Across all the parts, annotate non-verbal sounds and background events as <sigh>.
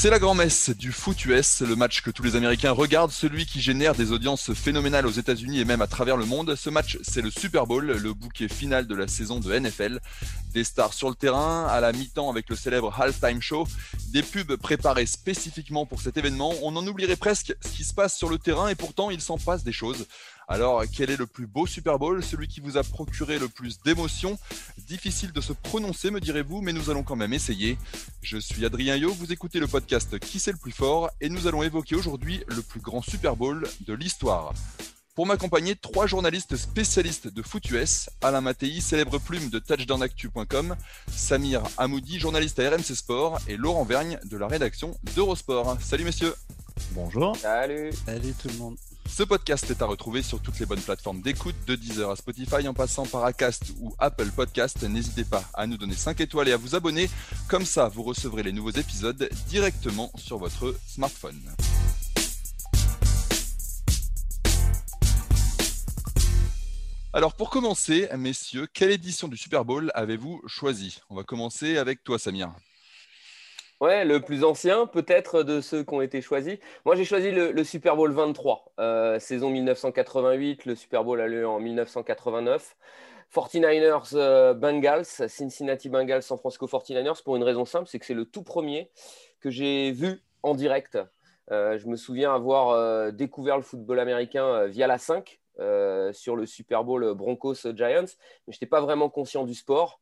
C'est la grand-messe du foot US, le match que tous les Américains regardent, celui qui génère des audiences phénoménales aux États-Unis et même à travers le monde. Ce match, c'est le Super Bowl, le bouquet final de la saison de NFL. Des stars sur le terrain, à la mi-temps avec le célèbre halftime show, des pubs préparés spécifiquement pour cet événement. On en oublierait presque ce qui se passe sur le terrain et pourtant il s'en passe des choses. Alors, quel est le plus beau Super Bowl? Celui qui vous a procuré le plus d'émotions? Difficile de se prononcer, me direz-vous, mais nous allons quand même essayer. Je suis Adrien Yo, vous écoutez le podcast Qui c'est le plus fort? Et nous allons évoquer aujourd'hui le plus grand Super Bowl de l'histoire. Pour m'accompagner, trois journalistes spécialistes de foot US, Alain Mattei, célèbre plume de touchdownactu.com, Samir Hamoudi, journaliste à RMC Sport, et Laurent Vergne de la rédaction d'Eurosport. Salut messieurs. Bonjour. Salut. Salut tout le monde ce podcast est à retrouver sur toutes les bonnes plateformes d'écoute, de Deezer à Spotify en passant par Acast ou Apple Podcast. N'hésitez pas à nous donner 5 étoiles et à vous abonner. Comme ça, vous recevrez les nouveaux épisodes directement sur votre smartphone. Alors pour commencer, messieurs, quelle édition du Super Bowl avez-vous choisi? On va commencer avec toi, Samir. Ouais, le plus ancien, peut-être, de ceux qui ont été choisis. Moi, j'ai choisi le, Super Bowl 23, euh, saison 1988. Le Super Bowl a lieu en 1989. 49ers euh, Bengals, Cincinnati Bengals, San Francisco 49ers, pour une raison simple, c'est que c'est le tout premier que j'ai vu en direct. Euh, je me souviens avoir découvert le football américain via la 5, sur le Super Bowl Broncos Giants, mais je n'étais pas vraiment conscient du sport.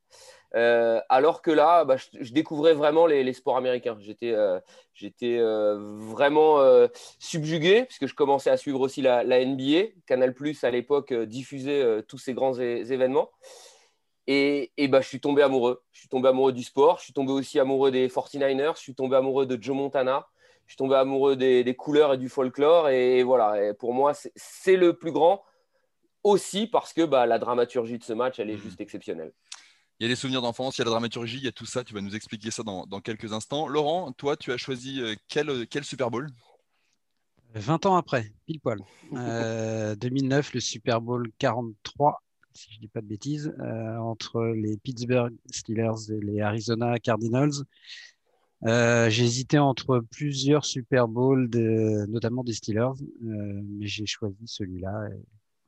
Euh, alors que là, bah, je, découvrais vraiment les, sports américains. J'étais euh, euh, vraiment subjugué, puisque je commençais à suivre aussi la, NBA. Canal Plus, à l'époque, diffusait tous ces grands événements. Et, bah, je suis tombé amoureux. Je suis tombé amoureux du sport. Je suis tombé aussi amoureux des 49ers. Je suis tombé amoureux de Joe Montana. Je suis tombé amoureux des, couleurs et du folklore. Et, voilà, pour moi, c'est le plus grand aussi parce que bah, la dramaturgie de ce match, elle est mmh. juste exceptionnelle. Il y a des souvenirs d'enfance, il y a la dramaturgie, il y a tout ça. Tu vas nous expliquer ça dans, quelques instants. Laurent, toi, tu as choisi euh, quel, quel Super Bowl? 20 ans après, pile poil. 2009, euh, <laughs> le Super Bowl 43, si je ne dis pas de bêtises, euh, entre les Pittsburgh Steelers et les Arizona Cardinals. j'ai hésité entre plusieurs Super Bowls, notamment des Steelers, mais j'ai choisi celui-là.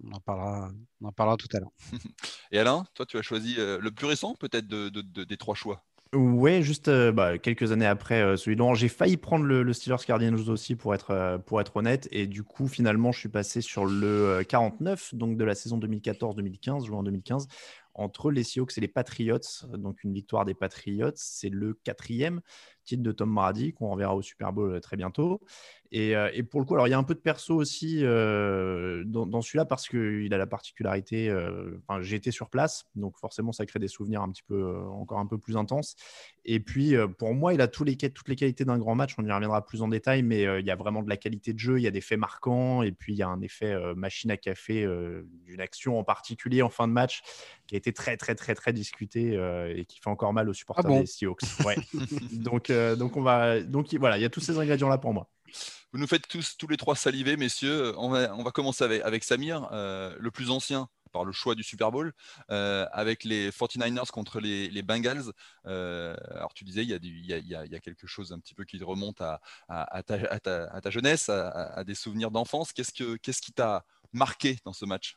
On en parlera, on en parlera tout à l'heure. <laughs> Et Alain, toi, tu as choisi euh, le plus récent, peut-être, de, des trois choix Oui, juste euh, bah, quelques années après euh, celui dont j'ai failli prendre le, Steelers Cardinals aussi pour être, pour être honnête. Et du coup, finalement, je suis passé sur le 49, donc de la saison 2014-2015, joué en 2015, entre les Seahawks et les Patriots. Donc une victoire des Patriots, c'est le quatrième titre de Tom Brady qu'on reverra au Super Bowl très bientôt. Euh, et, pour le coup, alors il y a un peu de perso aussi euh, dans, celui-là parce qu'il a la particularité. Euh, enfin, été sur place, donc forcément, ça crée des souvenirs un petit peu encore un peu plus intenses. Et puis, pour moi, il a tous les, toutes les qualités d'un grand match. On y reviendra plus en détail, mais il y a vraiment de la qualité de jeu. Il y a des faits marquants, et puis il y a un effet machine à café d'une action en particulier en fin de match qui a été très très très très discuté et qui fait encore mal aux supporters ah des Seahawks. Ouais. donc donc on va donc voilà, il y a tous ces ingrédients là pour moi. Vous nous faites tous, tous les trois saliver, messieurs. On va, on va commencer avec, Samir, euh, le plus ancien par le choix du Super Bowl, euh, avec les 49ers contre les, Bengals. Euh, alors tu disais, il y, a quelque chose un petit peu qui remonte à, ta, jeunesse, à, des souvenirs d'enfance. Qu'est-ce, que, qu'est-ce qui t'a marqué dans ce match?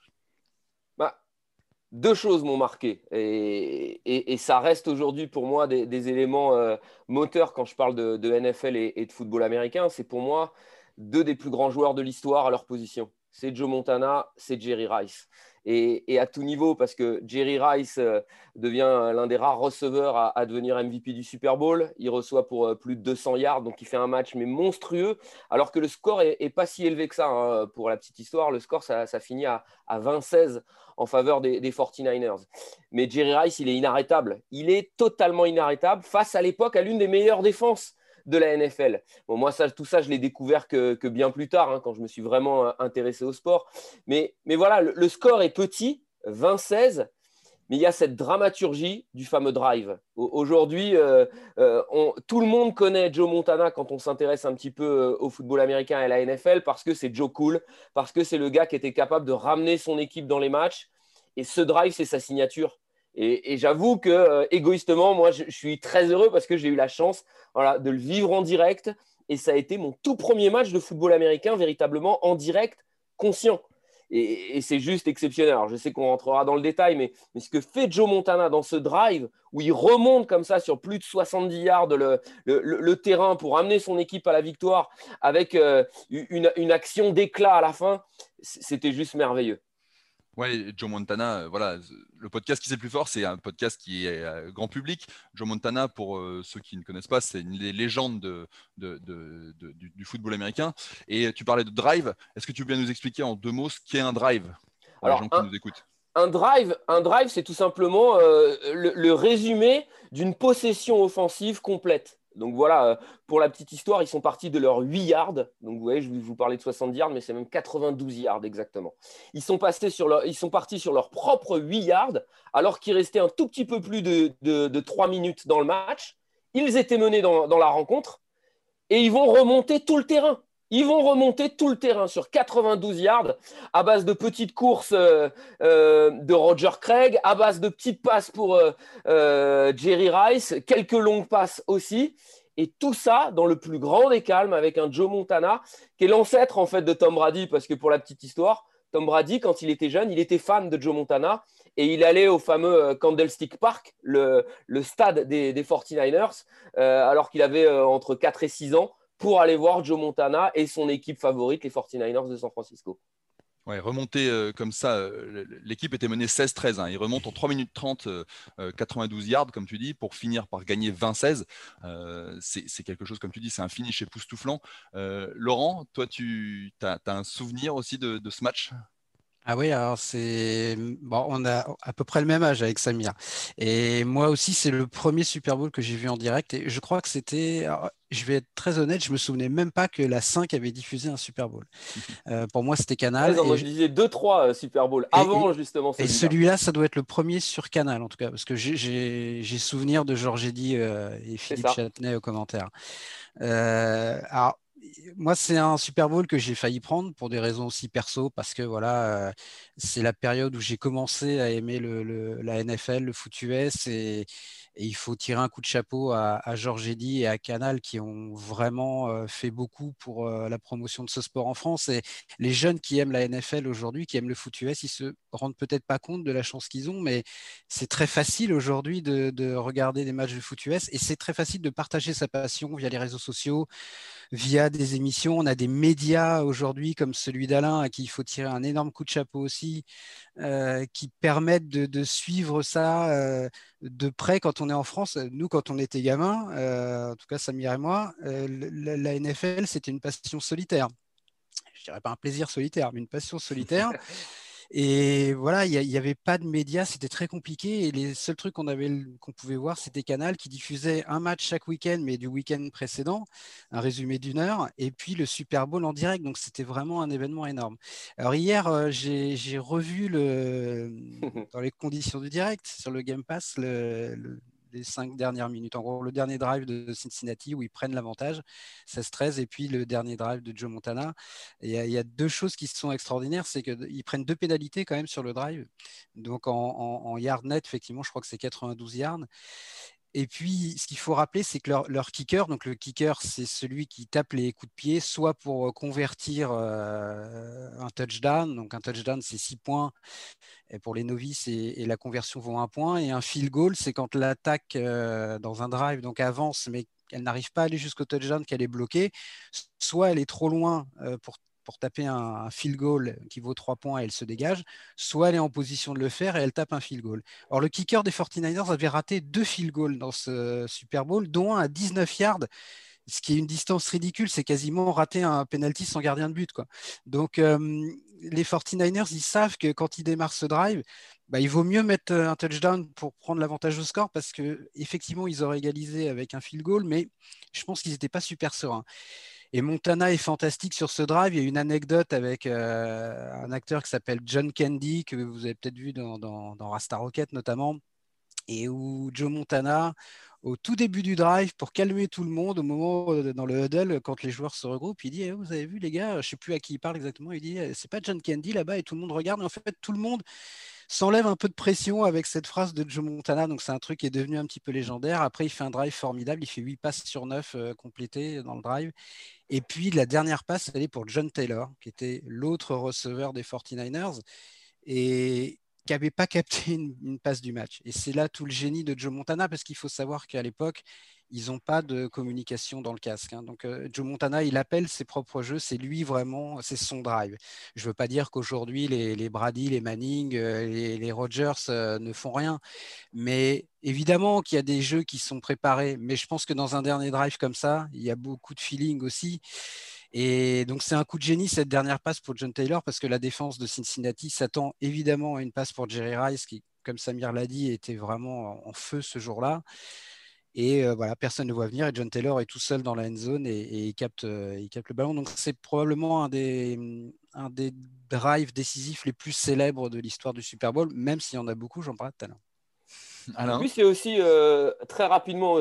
Deux choses m'ont marqué et, ça reste aujourd'hui pour moi des, éléments euh, moteurs quand je parle de, NFL et, de football américain. C'est pour moi deux des plus grands joueurs de l'histoire à leur position. c'est Joe Montana, c'est Jerry Rice. Et, à tout niveau, parce que Jerry Rice euh, devient l'un des rares receveurs à, devenir MVP du Super Bowl. Il reçoit pour euh, plus de 200 yards, donc il fait un match mais monstrueux, alors que le score est, pas si élevé que ça. Hein, pour la petite histoire, le score, ça, finit à, à 20-16 en faveur des, des, 49ers. Mais Jerry Rice, il est inarrêtable. Il est totalement inarrêtable face à l'époque à l'une des meilleures défenses de la NFL. Bon, moi, ça, tout ça, je l'ai découvert que, bien plus tard, hein, quand je me suis vraiment euh, intéressé au sport. Mais, voilà, le, score est petit, 20-16, mais il y a cette dramaturgie du fameux drive. Aujourd'hui, euh, euh, tout le monde connaît Joe Montana quand on s'intéresse un petit peu au football américain et à la NFL parce que c'est Joe Cool, parce que c'est le gars qui était capable de ramener son équipe dans les matchs. Et ce drive, c'est sa signature. Et, j'avoue que euh, égoïstement, moi, je, suis très heureux parce que j'ai eu la chance de le vivre en direct. Et ça a été mon tout premier match de football américain véritablement en direct, conscient. Et, c'est juste exceptionnel. Alors, je sais qu'on rentrera dans le détail, mais, ce que fait Joe Montana dans ce drive, où il remonte comme ça sur plus de 70 yards le, terrain pour amener son équipe à la victoire avec euh, une action d'éclat à la fin, c'était juste merveilleux. Ouais, Joe Montana, euh, voilà, le podcast qui c'est plus fort, c'est un podcast qui est euh, grand public. Joe Montana, pour euh, ceux qui ne connaissent pas, c'est une des légendes de, du, football américain. Et tu parlais de drive. Est-ce que tu peux nous expliquer en deux mots ce qu'est un drive pour les gens qui nous écoutent? un drive, un drive, c'est tout simplement le, résumé d'une possession offensive complète. Donc voilà, euh, pour la petite histoire, ils sont partis de leurs 8 yards. Donc vous voyez, je vous parlais de 70 yards, mais c'est même 92 yards exactement. Ils sont, passés sur leur, ils sont partis sur leurs propres 8 yards, alors qu'il restait un tout petit peu plus de, de, 3 minutes dans le match. Ils étaient menés dans, la rencontre et ils vont remonter tout le terrain. Ils vont remonter tout le terrain sur 92 yards à base de petites courses euh, euh, de Roger Craig, à base de petites passes pour euh, Jerry Rice, quelques longues passes aussi. Et tout ça dans le plus grand des calmes avec un Joe Montana qui est l'ancêtre en fait de Tom Brady parce que pour la petite histoire, Tom Brady quand il était jeune, il était fan de Joe Montana et il allait au fameux Candlestick Park, le, stade des, des 49ers, alors qu'il avait entre 4 et 6 ans pour aller voir Joe Montana et son équipe favorite, les 49ers de San Francisco. Ouais, remonter euh, comme ça, euh, l'équipe était menée 16-13. Hein. Il remonte en 3 minutes 30, 92 euh, yards, comme tu dis, pour finir par gagner 20-16. c'est quelque chose, comme tu dis, c'est un finish époustouflant. Laurent, toi, tu as, un souvenir aussi de, de ce match? Ah oui, alors c'est bon, on a à peu près le même âge avec Samir. Et moi aussi, c'est le premier Super Bowl que j'ai vu en direct. Et je crois que c'était, je vais être très honnête, je me souvenais même pas que la 5 avait diffusé un Super Bowl. <laughs> Euh, pour moi, c'était Canal. moi, je disais 2-3 euh, Super Bowl avant justement. Et celui-là, ça doit être le premier sur Canal en tout cas, parce que j'ai souvenir de Georges Eddy euh, et Philippe Châtenay aux commentaires. alors moi, c'est un Super Bowl que j'ai failli prendre pour des raisons aussi perso, parce que voilà, euh, c'est la période où j'ai commencé à aimer le, la NFL, le foot US, et, et il faut tirer un coup de chapeau à, à Georges Eddy et à Canal qui ont vraiment euh, fait beaucoup pour euh, la promotion de ce sport en France. Et les jeunes qui aiment la NFL aujourd'hui, qui aiment le foot US, ils se rendent peut-être pas compte de la chance qu'ils ont, mais c'est très facile aujourd'hui de, de, regarder des matchs de foot US et c'est très facile de partager sa passion via les réseaux sociaux, via des émissions. On a des médias aujourd'hui comme celui d'Alain à qui il faut tirer un énorme coup de chapeau aussi, euh, qui permettent de, suivre ça de près quand on est en France. Nous, quand on était gamin, euh, en tout cas Samir et moi, la, la, NFL, c'était une passion solitaire. Je dirais pas un plaisir solitaire, mais une passion solitaire. <laughs> Et voilà, il n'y avait pas de médias, c'était très compliqué. Et les seuls trucs qu'on avait, qu'on pouvait voir, c'était Canal qui diffusait un match chaque week-end, mais du week-end précédent, un résumé d'une heure, et puis le Super Bowl en direct. Donc c'était vraiment un événement énorme. Alors hier, euh, j'ai revu le, <laughs> dans les conditions du direct sur le Game Pass le, les cinq dernières minutes. En gros, le dernier drive de Cincinnati où ils prennent l'avantage, 16-13, et puis le dernier drive de Joe Montana. Il y, a deux choses qui sont extraordinaires, c'est qu'ils prennent deux pénalités quand même sur le drive. Donc en yard net, effectivement, je crois que c'est 92 yards. Et puis, ce qu'il faut rappeler, c'est que leur, kicker, donc le kicker, c'est celui qui tape les coups de pied, soit pour convertir un touchdown. Donc, un touchdown, c'est six points et pour les novices et, la conversion vaut un point. Et un field goal, c'est quand l'attaque dans un drive donc avance, mais qu'elle n'arrive pas à aller jusqu'au touchdown, qu'elle est bloquée. Soit elle est trop loin pour taper un, field goal qui vaut 3 points et elle se dégage, soit elle est en position de le faire et elle tape un field goal. Or, le kicker des 49ers avait raté deux field goals dans ce Super Bowl, dont un à 19 yards ce qui est une distance ridicule, c'est quasiment rater un penalty sans gardien de but. Quoi. Donc, les 49ers, ils savent que quand ils démarrent ce drive, bah, il vaut mieux mettre un touchdown pour prendre l'avantage au score parce que effectivement, ils auraient égalisé avec un field goal, mais je pense qu'ils n'étaient pas super sereins. Et Montana est fantastique sur ce drive. Il y a une anecdote avec euh, un acteur qui s'appelle John Candy, que vous avez peut-être vu dans, dans, Rasta Rocket notamment, et où Joe Montana, au tout début du drive, pour calmer tout le monde, au moment euh, dans le huddle, quand les joueurs se regroupent, il dit eh, Vous avez vu, les gars, je ne sais plus à qui il parle exactement. Il dit eh, C'est pas John Candy là-bas, et tout le monde regarde. Et en fait, tout le monde s'enlève un peu de pression avec cette phrase de Joe Montana. Donc, c'est un truc qui est devenu un petit peu légendaire. Après, il fait un drive formidable. Il fait 8 passes sur 9 euh, complétées dans le drive. Et puis, la dernière passe, elle est pour John Taylor, qui était l'autre receveur des 49ers. Et qui n'avait pas capté une, passe du match. Et c'est là tout le génie de Joe Montana, parce qu'il faut savoir qu'à l'époque, ils n'ont pas de communication dans le casque. Hein. Donc euh, Joe Montana, il appelle ses propres jeux, c'est lui vraiment, c'est son drive. Je ne veux pas dire qu'aujourd'hui les, Brady, les Manning, euh, les, Rogers euh, ne font rien, mais évidemment qu'il y a des jeux qui sont préparés. Mais je pense que dans un dernier drive comme ça, il y a beaucoup de feeling aussi. Et donc c'est un coup de génie cette dernière passe pour John Taylor parce que la défense de Cincinnati s'attend évidemment à une passe pour Jerry Rice qui, comme Samir l'a dit, était vraiment en feu ce jour-là. Et euh, voilà, personne ne voit venir. Et John Taylor est tout seul dans la end zone et, il, capte, euh, il capte le ballon. Donc c'est probablement un des, un des drives décisifs les plus célèbres de l'histoire du Super Bowl, même s'il y en a beaucoup, j'en parlais tout à l'heure. Puis c'est aussi euh, très rapidement,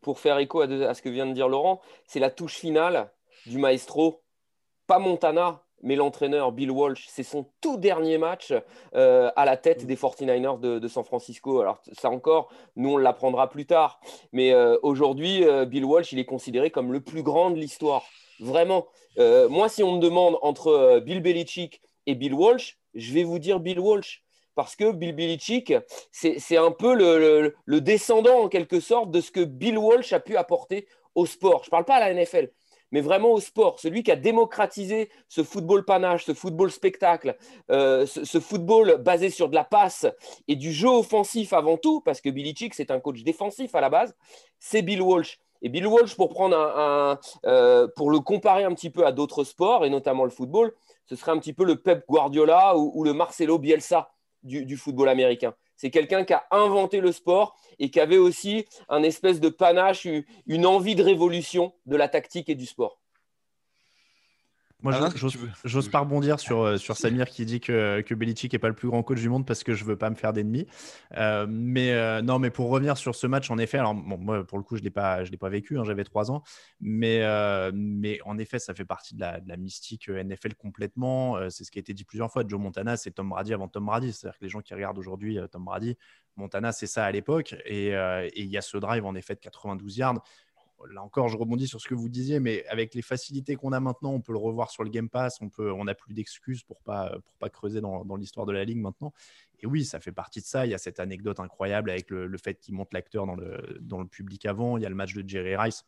pour, faire écho à, ce que vient de dire Laurent, c'est la touche finale du maestro, pas Montana, mais l'entraîneur Bill Walsh, c'est son tout dernier match euh, à la tête des 49ers de, San Francisco. Alors ça encore, nous on l'apprendra plus tard, mais euh, aujourd'hui, euh, Bill Walsh, il est considéré comme le plus grand de l'histoire. Vraiment. moi, si on me demande entre Bill Belichick et Bill Walsh, je vais vous dire Bill Walsh. Parce que Bill Belichick, c'est un peu le, le, descendant en quelque sorte de ce que Bill Walsh a pu apporter au sport. Je ne parle pas à la NFL, mais vraiment au sport. Celui qui a démocratisé ce football panache, ce football spectacle, euh, ce, football basé sur de la passe et du jeu offensif avant tout, parce que Billy Chick, c'est un coach défensif à la base, c'est Bill Walsh. Et Bill Walsh, euh, pour le comparer un petit peu à d'autres sports, et notamment le football, ce serait un petit peu le Pep Guardiola ou, le Marcelo Bielsa du football américain. C'est quelqu'un qui a inventé le sport et qui avait aussi un espèce de panache, une envie de révolution de la tactique et du sport. Moi, j'ose pas rebondir sur, euh, sur Samir qui dit que, que Belichick n'est pas le plus grand coach du monde parce que je veux pas me faire d'ennemis. Euh, mais euh, non, mais pour revenir sur ce match, en effet, alors moi, pour le coup, je ne l'ai pas, je l'ai pas vécu, hein, j'avais trois ans. Mais, mais en effet, ça fait partie de la, de la mystique NFL complètement. c'est ce qui a été dit plusieurs fois. Joe Montana, c'est Tom Brady avant Tom Brady. C'est-à-dire que les gens qui regardent aujourd'hui Tom Brady, Montana, c'est ça à l'époque. Et il y a ce drive, en effet, de 92 yards là encore, je rebondis sur ce que vous disiez, mais avec les facilités qu'on a maintenant, on peut le revoir sur le Game Pass, on peut, on n'a plus d'excuses pour pas pour pas creuser dans, l'histoire de la ligue maintenant. Et oui, ça fait partie de ça. Il y a cette anecdote incroyable avec le, fait qu'il monte l'acteur dans le, dans le public avant. Il y a le match de Jerry Rice.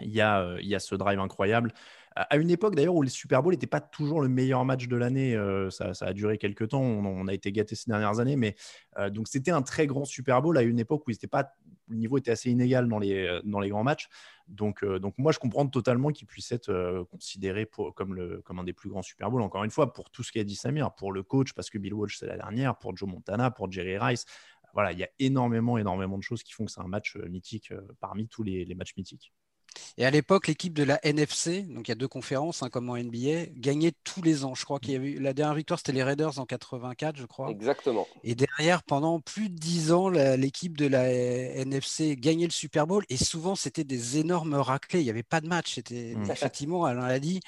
Il y a, euh, il y a ce drive incroyable. À une époque d'ailleurs où le Super Bowl n'était pas toujours le meilleur match de l'année, euh, ça, a duré quelques temps, on, a été gâtés ces dernières années, mais euh, donc c'était un très grand Super Bowl à une époque où pas, le niveau était assez inégal dans les, euh, les grands matchs. Donc, moi je comprends totalement qu'il puisse être considéré comme, le, un des plus grands Super Bowls. Encore une fois, pour tout ce qu'a dit Samir, pour le coach, parce que Bill Walsh c'est la dernière, pour Joe Montana, pour Jerry Rice. Voilà, il y a énormément, énormément de choses qui font que c'est un match mythique parmi tous les matchs mythiques. Et à l'époque, l'équipe de la NFC, donc il y a deux conférences, hein, comme en NBA, gagnait tous les ans. Je crois qu'il y avait la dernière victoire, c'était les Raiders en 84, je crois. Exactement. Et derrière, pendant plus de dix ans, l'équipe de la NFC gagnait le Super Bowl et souvent c'était des énormes raclés. Il n'y avait pas de match. C'était mmh. effectivement, Alain l'a dit.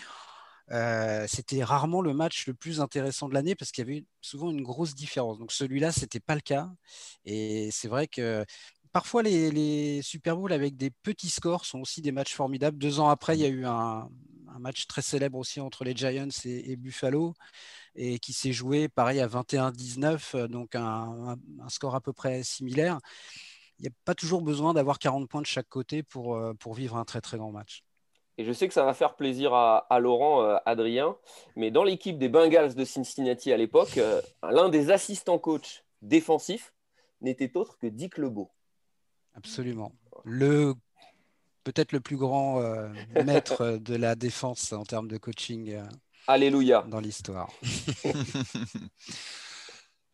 Euh, c'était rarement le match le plus intéressant de l'année parce qu'il y avait souvent une grosse différence. Donc celui-là, c'était pas le cas. Et c'est vrai que parfois les, Super Bowls avec des petits scores sont aussi des matchs formidables. Deux ans après, il y a eu un, match très célèbre aussi entre les Giants et, Buffalo et qui s'est joué pareil à 21-19, euh, donc un, score à peu près similaire. Il n'y a pas toujours besoin d'avoir 40 points de chaque côté pour, euh, pour vivre un très très grand match. et je sais que ça va faire plaisir à, Laurent, euh, Adrien, mais dans l'équipe des Bengals de Cincinnati à l'époque, l'un des assistants coach défensifs n'était autre que Dick LeBeau. Absolument. Le peut-être le plus grand euh, maître de la défense en termes de coaching Alléluia. dans l'histoire.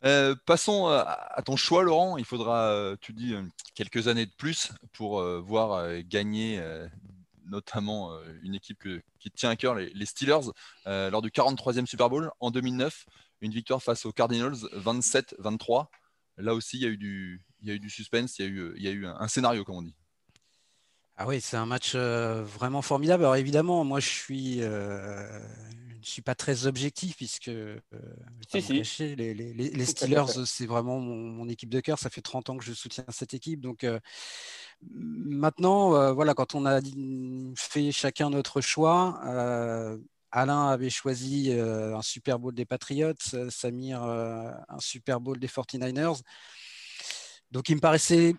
<laughs> passons à ton choix, Laurent. Il faudra, tu dis, quelques années de plus pour voir gagner notamment euh, une équipe qui tient à cœur, les, Steelers, euh, lors du 43e Super Bowl en 2009. Une victoire face aux Cardinals 27-23. Là aussi, il y, a eu du, il y a eu du suspense, il y a eu, il y a eu un, scénario, comme on dit. Ah oui, c'est un match euh, vraiment formidable. Alors évidemment, moi je suis, je ne suis pas très objectif puisque si, Les, Steelers, c'est vraiment mon, mon, équipe de cœur. Ça fait 30 ans que je soutiens cette équipe, donc Maintenant, euh, voilà, quand on a fait chacun notre choix, euh, Alain avait choisi euh, un Super Bowl des Patriots, Samir un Super Bowl des 49ers. Donc il me paraissait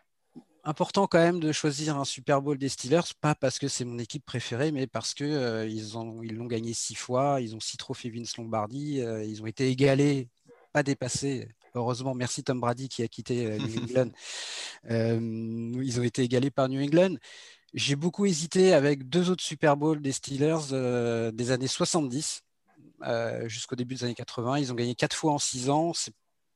important quand même de choisir un Super Bowl des Steelers, pas parce que c'est mon équipe préférée, mais parce qu'ils ils l'ont gagné six fois, ils ont six trophées Vince Lombardi, ils ont été égalés, pas dépassés Heureusement, merci Tom Brady qui a quitté euh, New <laughs> England. Euh, ils ont été égalés par New England. J'ai beaucoup hésité avec deux autres Super Bowls des Steelers euh, des années 70 jusqu'au début des années 80. Ils ont gagné quatre fois en six ans. C'est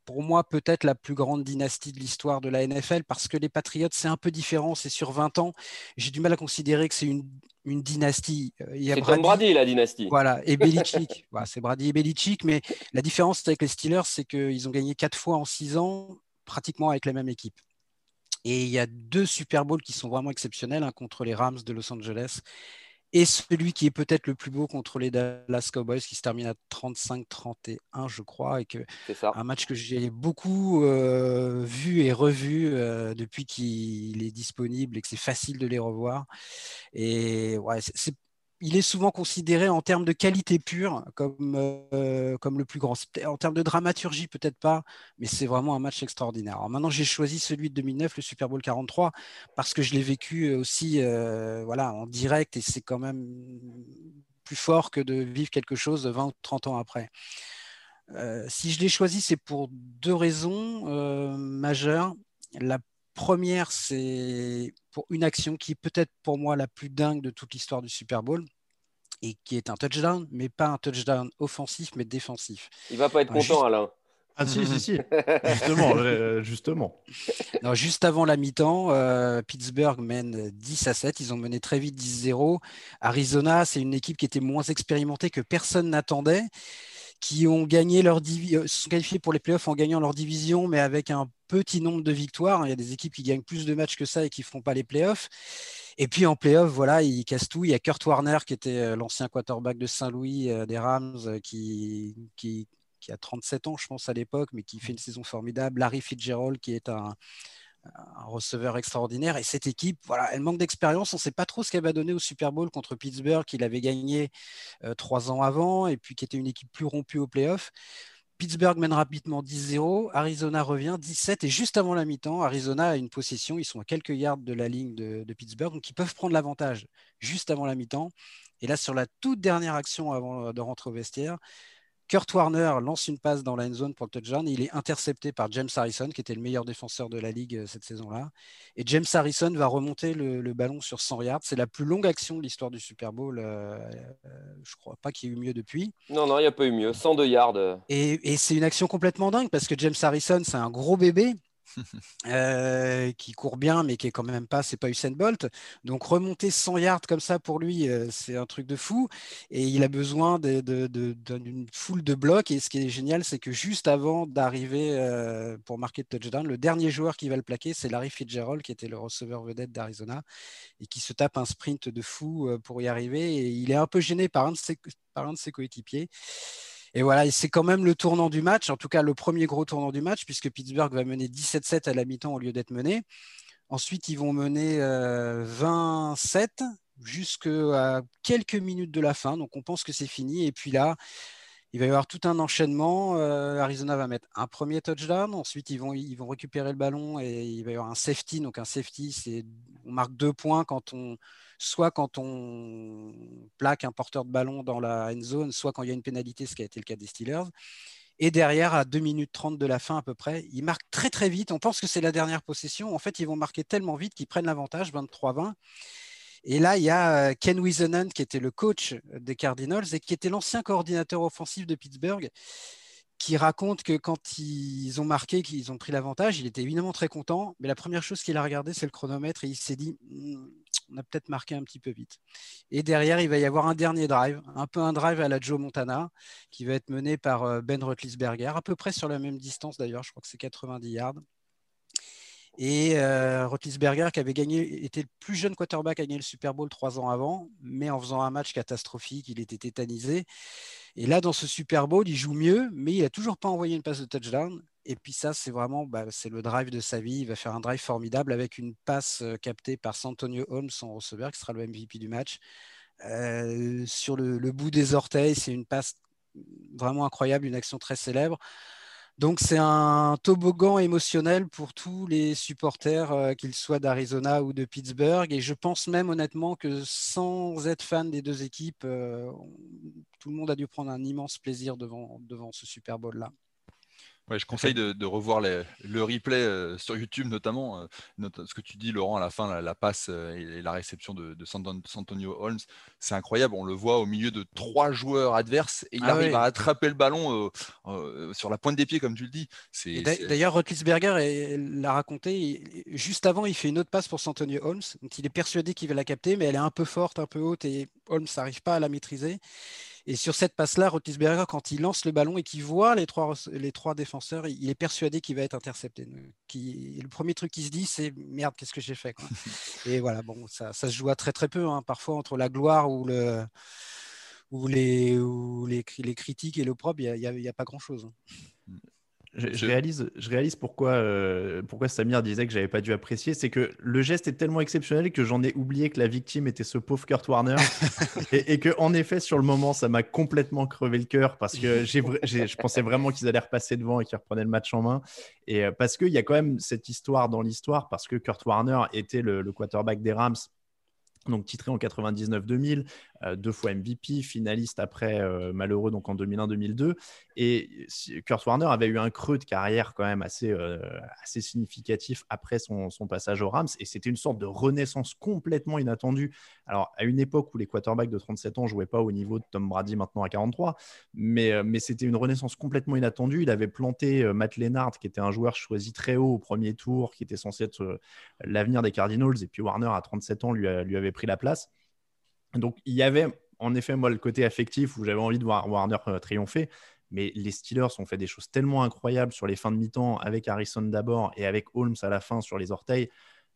pour moi peut-être la plus grande dynastie de l'histoire de la NFL parce que les Patriots, c'est un peu différent, c'est sur 20 ans. J'ai du mal à considérer que c'est une, une, dynastie. Euh, c'est Brady, Brady, la dynastie. Voilà, et <laughs> Belichick. voilà, c'est Brady et Belichick, mais la différence avec les Steelers, c'est qu'ils ont gagné quatre fois en six ans, pratiquement avec la même équipe. Et il y a deux Super Bowls qui sont vraiment exceptionnels, un contre les Rams de Los Angeles et celui qui est peut-être le plus beau contre les Dallas Cowboys qui se termine à 35-31 je crois et que un match que j'ai beaucoup euh, vu et revu euh, depuis qu'il est disponible et que c'est facile de les revoir. Et ouais c'est il est souvent considéré en termes de qualité pure comme, euh, comme le plus grand. En termes de dramaturgie, peut-être pas, mais c'est vraiment un match extraordinaire. Alors maintenant, j'ai choisi celui de 2009, le Super Bowl 43, parce que je l'ai vécu aussi euh, voilà, en direct et c'est quand même plus fort que de vivre quelque chose 20 ou 30 ans après. Euh, si je l'ai choisi, c'est pour deux raisons majeures. La première, c'est pour une action qui est peut-être pour moi la plus dingue de toute l'histoire du Super Bowl et qui est un touchdown, mais pas un touchdown offensif, mais défensif. Il va pas être content, Alain. Ah si, si, si. <laughs> justement, euh, justement. juste avant la mi-temps, euh, Pittsburgh mène 10 à 7. Ils ont mené très vite 10-0. Arizona, c'est une équipe qui était moins expérimentée que personne n'attendait qui ont gagné leur division, euh, sont qualifiés pour les playoffs en gagnant leur division, mais avec un petit nombre de victoires. Il y a des équipes qui gagnent plus de matchs que ça et qui ne feront pas les playoffs. Et puis en playoffs, voilà, ils cassent tout. Il y a Kurt Warner, qui était euh, l'ancien quarterback de Saint-Louis euh, des Rams, qui, qui, a 37 ans, je pense, à l'époque, mais qui fait une saison formidable. Larry Fitzgerald, qui est un, receveur extraordinaire. Et cette équipe, voilà, elle manque d'expérience. On ne sait pas trop ce qu'elle va donner au Super Bowl contre Pittsburgh, qu'il avait gagné euh, trois ans avant, et puis qui était une équipe plus rompue au playoff. Pittsburgh mène rapidement 10-0, Arizona revient 17 et juste avant la mi-temps, Arizona a une possession, ils sont à quelques yards de la ligne de, Pittsburgh, donc ils peuvent prendre l'avantage juste avant la mi-temps. Et là, sur la toute dernière action avant de rentrer au vestiaire, Kurt Warner lance une passe dans la end zone pour le touchdown. il est intercepté par James Harrison, qui était le meilleur défenseur de la ligue euh, cette saison-là. Et James Harrison va remonter le, ballon sur 100 yards. C'est la plus longue action de l'histoire du Super Bowl. Euh, euh, je ne crois pas qu'il y ait eu mieux depuis. Non, non, il n'y a pas eu mieux. 102 yards. Et, et c'est une action complètement dingue parce que James Harrison, c'est un gros bébé. Euh, qui court bien, mais qui est quand même pas, c'est pas Usain Bolt. Donc remonter 100 yards comme ça pour lui, euh, c'est un truc de fou. Et il a besoin d'une foule de blocs. Et ce qui est génial, c'est que juste avant d'arriver euh, pour marquer le touchdown, le dernier joueur qui va le plaquer, c'est Larry Fitzgerald, qui était le receveur vedette d'Arizona et qui se tape un sprint de fou pour y arriver. Et il est un peu gêné par un par un de ses coéquipiers. Et voilà, c'est quand même le tournant du match, en tout cas le premier gros tournant du match, puisque Pittsburgh va mener 17-7 à la mi-temps au lieu d'être mené. Ensuite, ils vont mener 27 euh, jusqu'à quelques minutes de la fin. Donc, on pense que c'est fini. Et puis là, il va y avoir tout un enchaînement. Arizona va mettre un premier touchdown. Ensuite, ils vont, ils vont récupérer le ballon et il va y avoir un safety. Donc, un safety, c'est on marque deux points quand on, soit quand on plaque un porteur de ballon dans la end zone, soit quand il y a une pénalité, ce qui a été le cas des Steelers. Et derrière, à 2 minutes 30 de la fin à peu près, ils marquent très très vite. On pense que c'est la dernière possession. En fait, ils vont marquer tellement vite qu'ils prennent l'avantage, 23-20. Et là, il y a euh, Ken Wisenant, qui était le coach des Cardinals et qui était l'ancien coordinateur offensif de Pittsburgh, qui raconte que quand ils ont marqué, qu'ils ont pris l'avantage, il était évidemment très content. Mais la première chose qu'il a regardé, c'est le chronomètre et il s'est dit hmm, on a peut-être marqué un petit peu vite. Et derrière, il va y avoir un dernier drive, un peu un drive à la Joe Montana, qui va être mené par euh, Ben Roethlisberger, à peu près sur la même distance d'ailleurs, je crois que c'est 90 yards. Et euh, qui avait gagné, était le plus jeune quarterback à gagner le Super Bowl trois ans avant, mais en faisant un match catastrophique, il était tétanisé. Et là, dans ce Super Bowl, il joue mieux, mais il n'a toujours pas envoyé une passe de touchdown. Et puis ça, c'est vraiment bah, c'est le drive de sa vie. Il va faire un drive formidable avec une passe euh, captée par Santonio Holmes, son receveur, qui sera le MVP du match. Euh, sur le, bout des orteils, c'est une passe vraiment incroyable, une action très célèbre. Donc c'est un toboggan émotionnel pour tous les supporters, euh, qu'ils soient d'Arizona ou de Pittsburgh. Et je pense même honnêtement que sans être fan des deux équipes, tout le monde a dû prendre un immense plaisir devant, devant ce Super Bowl-là je conseille de, revoir le replay euh, sur YouTube, notamment euh, ce que tu dis, Laurent, à la fin, la, passe euh, et, la réception de, de Santonio Holmes. C'est incroyable. On le voit au milieu de trois joueurs adverses et il ah arrive à attraper le ballon sur la pointe des pieds, comme tu le dis. D'ailleurs, Rotlisberger l'a raconté. juste avant, il fait une autre passe pour Santonio Holmes. Donc, il est persuadé qu'il va la capter, mais elle est un peu forte, un peu haute et Holmes n'arrive pas à la maîtriser. Et sur cette passe-là, Rotisberger, quand il lance le ballon et qu'il voit les trois, les trois défenseurs, il est persuadé qu'il va être intercepté. Qui, le premier truc qu'il se dit, c'est merde, qu'est-ce que j'ai fait <laughs> Et voilà, bon, ça, ça, se joue à très très peu, hein. parfois entre la gloire ou, le, ou, les, ou les, les critiques et l'opprobre, il n'y a, a, a, pas grand-chose. Hein. Je, réalise, je réalise pourquoi, euh, pourquoi Samir disait que j'avais pas dû apprécier. C'est que le geste est tellement exceptionnel que j'en ai oublié que la victime était ce pauvre Kurt Warner. <laughs> et, et, que, en effet, sur le moment, ça m'a complètement crevé le cœur parce que <laughs> j'ai, je pensais vraiment qu'ils allaient repasser devant et qu'ils reprenaient le match en main. Et euh, parce qu'il y a quand même cette histoire dans l'histoire parce que Kurt Warner était le, le quarterback des Rams donc titré en 99-2000, euh, deux fois MVP, finaliste après euh, malheureux donc en 2001-2002. Et Kurt Warner avait eu un creux de carrière quand même assez, euh, assez significatif après son, son, passage aux Rams. Et c'était une sorte de renaissance complètement inattendue. Alors à une époque où les quarterbacks de 37 ans jouaient pas au niveau de Tom Brady maintenant à 43, mais, mais c'était une renaissance complètement inattendue. Il avait planté Matt Lennart, qui était un joueur choisi très haut au premier tour, qui était censé être l'avenir des Cardinals. Et puis Warner à 37 ans lui, lui avait pris la place. Donc il y avait en effet moi le côté affectif où j'avais envie de voir Warner euh, triompher, mais les Steelers ont fait des choses tellement incroyables sur les fins de mi-temps avec Harrison d'abord et avec Holmes à la fin sur les orteils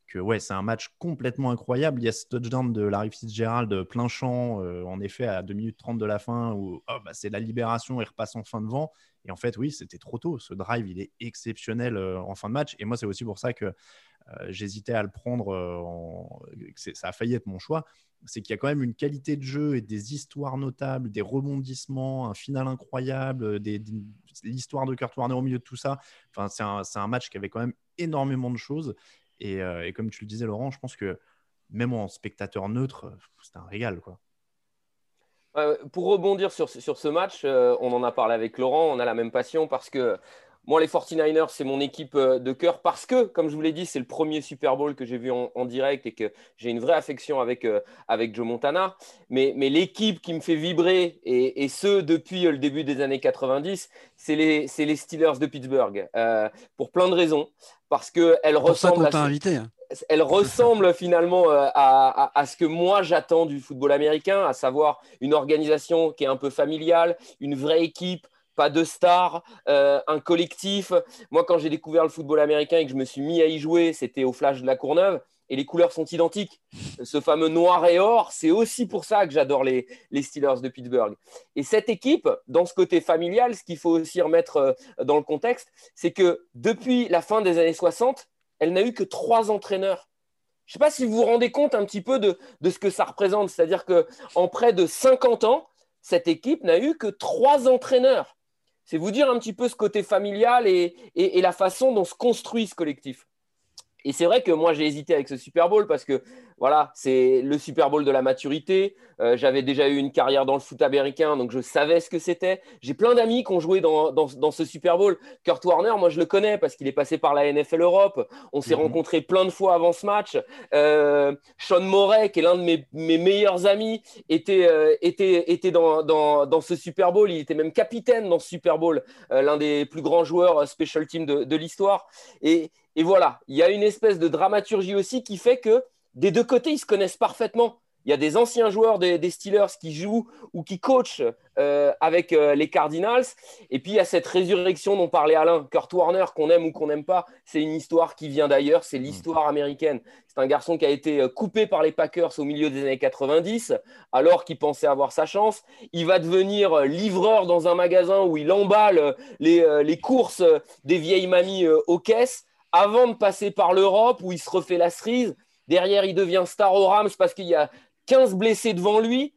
que ouais, c'est un match complètement incroyable. Il y a ce touchdown de Larry Fitzgerald plein champ, euh, en effet, à 2 minutes 30 de la fin, où oh, bah, c'est la libération, il repasse en fin de vent. Et en fait, oui, c'était trop tôt. Ce drive, il est exceptionnel euh, en fin de match. Et moi, c'est aussi pour ça que euh, j'hésitais à le prendre. Euh, ça a failli être mon choix. C'est qu'il y a quand même une qualité de jeu et des histoires notables, des rebondissements, un final incroyable, l'histoire de Kurt Warner au milieu de tout ça. Enfin, c'est un, match qui avait quand même énormément de choses. Et, comme tu le disais, Laurent, je pense que même en spectateur neutre, c'était un régal. quoi. Pour rebondir sur, ce match, euh, on en a parlé avec Laurent, on a la même passion parce que moi, les 49ers, c'est mon équipe euh, de cœur parce que, comme je vous l'ai dit, c'est le premier Super Bowl que j'ai vu en, direct et que j'ai une vraie affection avec, euh, avec Joe Montana. Mais, mais l'équipe qui me fait vibrer, et, et ce depuis le début des années 90, c'est les, les, Steelers de Pittsburgh. pour plein de raisons. Parce qu'elle ressemble. à... invité. Hein elle ressemble finalement euh, à, ce que moi j'attends du football américain, à savoir une organisation qui est un peu familiale, une vraie équipe, pas de stars, euh, un collectif. Moi, quand j'ai découvert le football américain et que je me suis mis à y jouer, c'était au Flash de la Courneuve. Et les couleurs sont identiques. Ce fameux noir et or, c'est aussi pour ça que j'adore les, Steelers de Pittsburgh. Et cette équipe, dans ce côté familial, ce qu'il faut aussi remettre euh, dans le contexte, c'est que depuis la fin des années 60, elle n'a eu que trois entraîneurs. Je ne sais pas si vous vous rendez compte un petit peu de, ce que ça représente. C'est-à-dire qu'en près de 50 ans, cette équipe n'a eu que trois entraîneurs. C'est vous dire un petit peu ce côté familial et, la façon dont se construit ce collectif. Et c'est vrai que moi, j'ai hésité avec ce Super Bowl parce que voilà, c'est le Super Bowl de la maturité. Euh, j'avais déjà eu une carrière dans le foot américain, donc je savais ce que c'était. J'ai plein d'amis qui ont joué dans, dans, ce Super Bowl. Kurt Warner, moi, je le connais parce qu'il est passé par la NFL Europe. On s'est mhm. rencontrés plein de fois avant ce match. Euh, Sean Moret, qui est l'un de mes, mes, meilleurs amis, était, euh, était, était dans, dans, dans, ce Super Bowl. Il était même capitaine dans ce Super Bowl, l'un des plus grands joueurs special team de, de l'histoire. Et, et voilà, il y a une espèce de dramaturgie aussi qui fait que des deux côtés, ils se connaissent parfaitement. Il y a des anciens joueurs des, Steelers qui jouent ou qui coachent euh, avec euh, les Cardinals. Et puis, il y a cette résurrection dont parlait Alain. Kurt Warner, qu'on aime ou qu'on n'aime pas, c'est une histoire qui vient d'ailleurs. C'est l'histoire américaine. C'est un garçon qui a été euh, coupé par les Packers au milieu des années 90, alors qu'il pensait avoir sa chance. Il va devenir livreur dans un magasin où il emballe les, les courses des vieilles mamies aux caisses avant de passer par l'Europe où il se refait la cerise. Derrière, il devient star au Rams parce qu'il y a 15 blessés devant lui.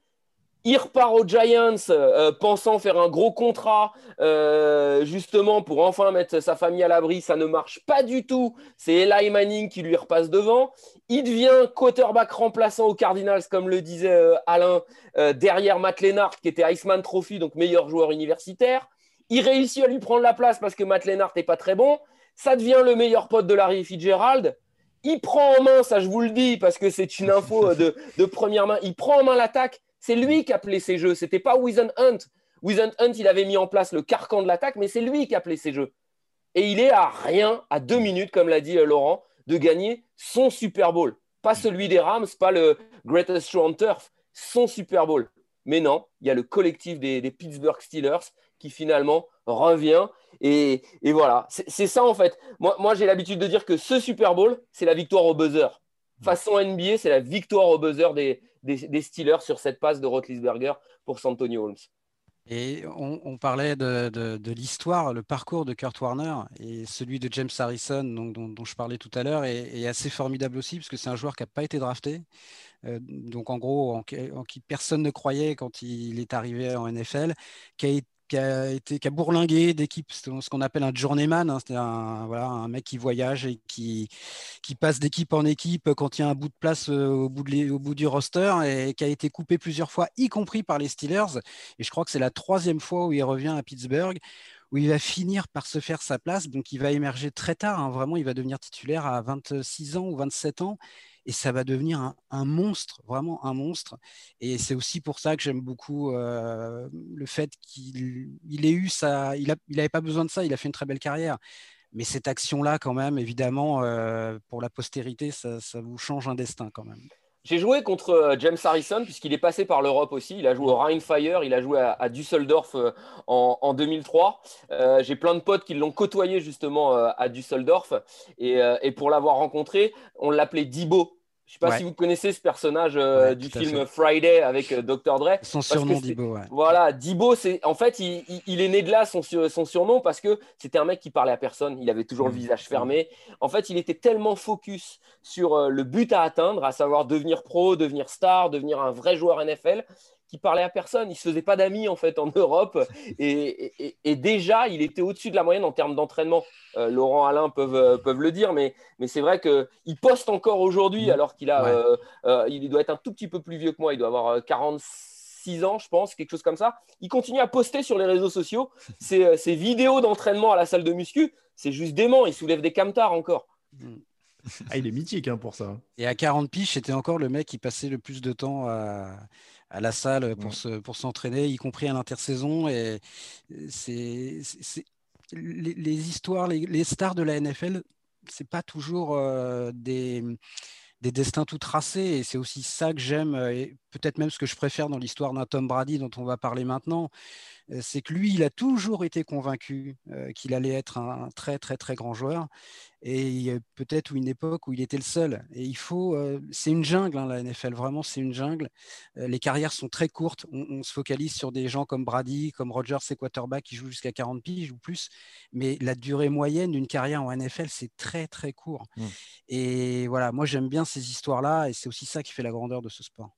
Il repart aux Giants euh, pensant faire un gros contrat euh, justement pour enfin mettre sa famille à l'abri. Ça ne marche pas du tout. C'est Eli Manning qui lui repasse devant. Il devient quarterback remplaçant aux Cardinals, comme le disait euh, Alain, derrière Matt Lennart qui était Iceman Trophy, donc meilleur joueur universitaire. Il réussit à lui prendre la place parce que Matt Lennart n'est pas très bon. Ça devient le meilleur pote de Larry Fitzgerald. Il prend en main, ça je vous le dis, parce que c'est une info de, première main, il prend en main l'attaque. C'est lui qui a appelé ces jeux. C'était pas Wizen Hunt. Wizen Hunt, il avait mis en place le carcan de l'attaque, mais c'est lui qui a appelé ces jeux. Et il est à rien, à deux minutes, comme l'a dit euh, Laurent, de gagner son Super Bowl. Pas celui des Rams, pas le Greatest Show on Turf, son Super Bowl. Mais non, il y a le collectif des Pittsburgh Steelers qui finalement revient. Et, voilà, c'est ça en fait. Moi, moi j'ai l'habitude de dire que ce Super Bowl, c'est la victoire au buzzer. Façon NBA, c'est la victoire au buzzer des, des, Steelers sur cette passe de Rotlisberger pour Santonio Holmes. Et on, parlait de, de, l'histoire, le parcours de Kurt Warner et celui de James Harrison, dont, je parlais tout à l'heure, est, assez formidable aussi, parce que c'est un joueur qui n'a pas été drafté. Euh, donc en gros, en, en, qui personne ne croyait quand il est arrivé en NFL, qui a été qui a été qui a bourlingué d'équipe, ce qu'on appelle un journeyman, hein, c'est un, voilà, un mec qui voyage et qui, qui passe d'équipe en équipe quand il y a un bout de place euh, au bout, de au bout du roster et qui a été coupé plusieurs fois, y compris par les Steelers. Et je crois que c'est la troisième fois où il revient à Pittsburgh où il va finir par se faire sa place. Donc il va émerger très tard, hein, vraiment, il va devenir titulaire à 26 ans ou 27 ans et ça va devenir un, monstre, vraiment un monstre. Et c'est aussi pour ça que j'aime beaucoup euh, le fait qu'il ait eu ça, il n'avait pas besoin de ça, il a fait une très belle carrière. Mais cette action-là, quand même, évidemment, euh, pour la postérité, ça, vous change un destin quand même. J'ai joué contre euh, James Harrison puisqu'il est passé par l'Europe aussi. Il a joué au Rheinfire, il a joué à, Düsseldorf en, 2003. J'ai plein de potes qui l'ont côtoyé justement à Düsseldorf. Et, et pour l'avoir rencontré, on l'appelait Dibo je ne sais pas si vous connaissez ce personnage euh, du film Friday avec euh, Dr. Dre. Son surnom Dibo, ouais. Voilà, Dibo, c'est en fait, il, est né de là son, son surnom parce que c'était un mec qui parlait à personne. Il avait toujours le mm. visage fermé. En fait, il était tellement focus sur euh, le but à atteindre, à savoir devenir pro, devenir star, devenir un vrai joueur NFL, qui parlait à personne. Il se faisait pas d'amis en fait en Europe et, déjà il était au-dessus de la moyenne en termes d'entraînement. Euh, Laurent Alain peuvent, euh, peuvent le dire, mais, mais c'est vrai qu'il poste encore aujourd'hui mmh. alors qu'il a, euh, il doit être un tout petit peu plus vieux que moi. Il doit avoir 46 ans, je pense, quelque chose comme ça. Il continue à poster sur les réseaux sociaux <laughs> ses, vidéos d'entraînement à la salle de muscu. C'est juste dément. Il soulève des camtars encore. Ah, il est mythique hein, pour ça. Et à 40 piges, c'était encore le mec qui passait le plus de temps à, à la salle pour, se, pour s'entraîner, y compris à l'intersaison. Et c'est, les, les, histoires, les, les, stars de la NFL, c'est pas toujours euh, des, des destins tout tracés. Et c'est aussi ça que j'aime, et peut-être même ce que je préfère dans l'histoire d'un Tom Brady dont on va parler maintenant. Euh, c'est que lui, il a toujours été convaincu euh, qu'il allait être un très très très grand joueur. Et il y a peut-être une époque où il était le seul. Et il faut, euh, c'est une jungle hein, la NFL, vraiment c'est une jungle. les carrières sont très courtes. On, se focalise sur des gens comme Brady, comme Rogers et quarterback qui jouent jusqu'à 40 piges ou plus. Mais la durée moyenne d'une carrière en NFL, c'est très très court. Mmh. Et voilà, moi j'aime bien ces histoires-là et c'est aussi ça qui fait la grandeur de ce sport.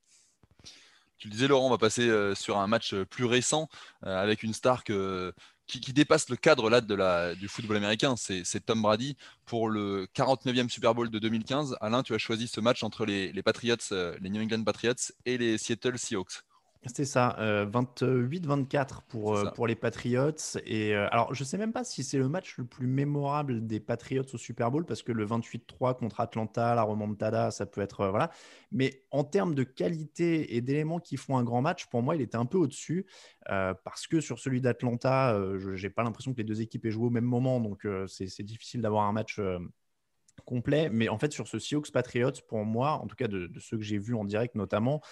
Tu le disais, Laurent, on va passer sur un match plus récent avec une star qui, dépasse le cadre là de la, du football américain. C'est Tom Brady pour le 49e Super Bowl de 2015. Alain, tu as choisi ce match entre les Patriots, les New England Patriots et les Seattle Seahawks. C'était ça, 28-24 euh, pour, euh, pour les Patriots. Et euh, alors, je ne sais même pas si c'est le match le plus mémorable des Patriots au Super Bowl, parce que le 28-3 contre Atlanta, la remontada, ça peut être. voilà. Mais en termes de qualité et d'éléments qui font un grand match, pour moi, il était un peu au-dessus, parce que sur celui d'Atlanta, je n'ai pas l'impression que les deux équipes aient joué au même moment, donc c'est difficile d'avoir un match complet. Mais en fait, sur ce Seahawks Patriots, pour moi, en tout cas de, de ceux que j'ai vus en direct notamment,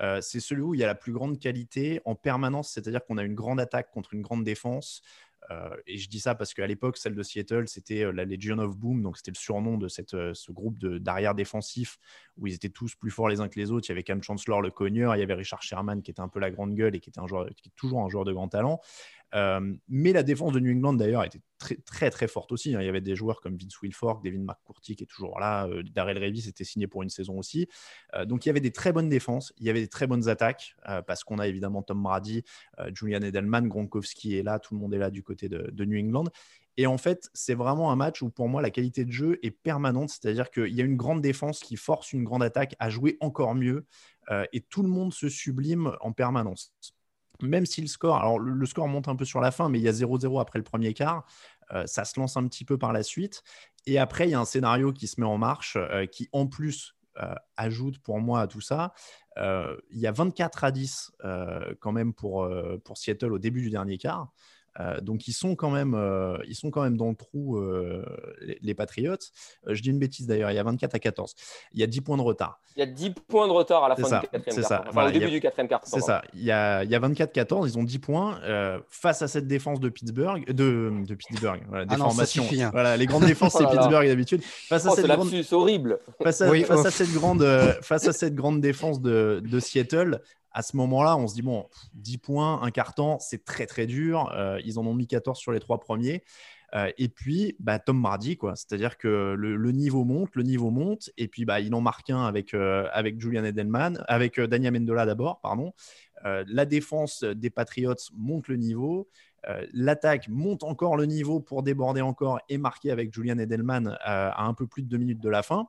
euh, c'est celui où il y a la plus grande qualité en permanence, c'est-à-dire qu'on a une grande attaque contre une grande défense. Euh, et je dis ça parce qu'à l'époque, celle de Seattle, c'était euh, la Legion of Boom, donc c'était le surnom de cette, ce groupe d'arrière défensif où ils étaient tous plus forts les uns que les autres. Il y avait Cam Chancellor, le cogneur, il y avait Richard Sherman qui était un peu la grande gueule et qui était un joueur, qui est toujours un joueur de grand talent. Euh, mais la défense de New England, d'ailleurs, était très, très, très forte aussi. Hein. Il y avait des joueurs comme Vince Wilfork, Devin McCourty qui est toujours là, euh, Darrell Revis était signé pour une saison aussi. Euh, donc il y avait des très bonnes défenses, il y avait des très bonnes attaques, parce qu'on a évidemment Tom Brady, Julian Edelman, Gronkowski est là, tout le monde est là du côté de New England. Et en fait, c'est vraiment un match où pour moi, la qualité de jeu est permanente, c'est-à-dire qu'il y a une grande défense qui force une grande attaque à jouer encore mieux, et tout le monde se sublime en permanence même si le score, alors le, score monte un peu sur la fin, mais il y a 0-0 après le premier quart, euh, ça se lance un petit peu par la suite. Et après, il y a un scénario qui se met en marche, euh, qui en plus euh, ajoute pour moi à tout ça. il y a 24 à 10 quand même pour, pour Seattle au début du dernier quart. Euh, donc ils sont quand même, euh, ils sont quand même dans le trou euh, les, Patriots. je dis une bêtise d'ailleurs, il y a 24 à 14. Il y a 10 points de retard. Il y a 10 points de retard à la fin du quatrième quart. Enfin, au début du quatrième quart. C'est ça. Il y a, il y a 24-14, ils ont 10 points face à cette défense de Pittsburgh, de, de Pittsburgh, voilà, des ah formations. Hein. Voilà, les grandes <laughs> défenses c'est oh Pittsburgh d'habitude. Face à oh, cette grande... horrible. Face à, face à cette grande, face à cette grande défense de, de Seattle, à ce moment-là, on se dit, bon, 10 points, un carton, c'est très très dur. Euh, ils en ont mis 14 sur les trois premiers. Euh, et puis, bah, Tom Brady, quoi. C'est-à-dire que le, niveau monte, le niveau monte. Et puis, bah, il en marque un avec, euh, Julian Edelman, avec Daniel Mendola d'abord, pardon. la défense des Patriots monte le niveau. L'attaque monte encore le niveau pour déborder encore et marquer avec Julian Edelman à un peu plus de deux minutes de la fin.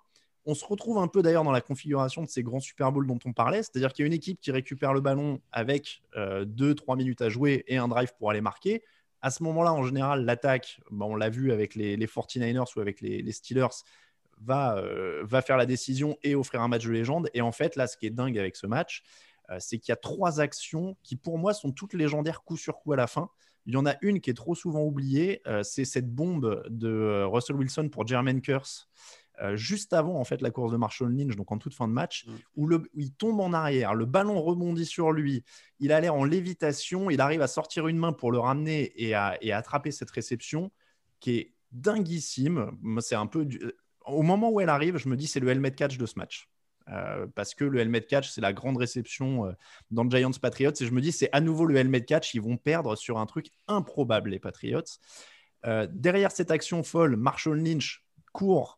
On se retrouve un peu d'ailleurs dans la configuration de ces grands Super Bowls dont on parlait, c'est-à-dire qu'il y a une équipe qui récupère le ballon avec 2-3 euh, minutes à jouer et un drive pour aller marquer. À ce moment-là, en général, l'attaque, bah, on l'a vu avec les, 49ers ou avec les, Steelers, va, euh, va faire la décision et offrir un match de légende. Et en fait, là, ce qui est dingue avec ce match, euh, c'est qu'il y a trois actions qui, pour moi, sont toutes légendaires coup sur coup à la fin. Il y en a une qui est trop souvent oubliée, c'est cette bombe de Russell Wilson pour Jermaine Curse euh, juste avant en fait la course de Marshall Lynch, donc en toute fin de match, mm. où, il tombe en arrière, le ballon rebondit sur lui, il a l'air en lévitation, il arrive à sortir une main pour le ramener et à, attraper cette réception qui est dinguissime. C'est un peu au moment où elle arrive, je me dis c'est le helmet catch de ce match. Euh, parce que le helmet catch, c'est la grande réception euh, dans le Giants Patriots. Et je me dis, c'est à nouveau le helmet catch. Ils vont perdre sur un truc improbable, les Patriots. derrière cette action folle, Marshall Lynch court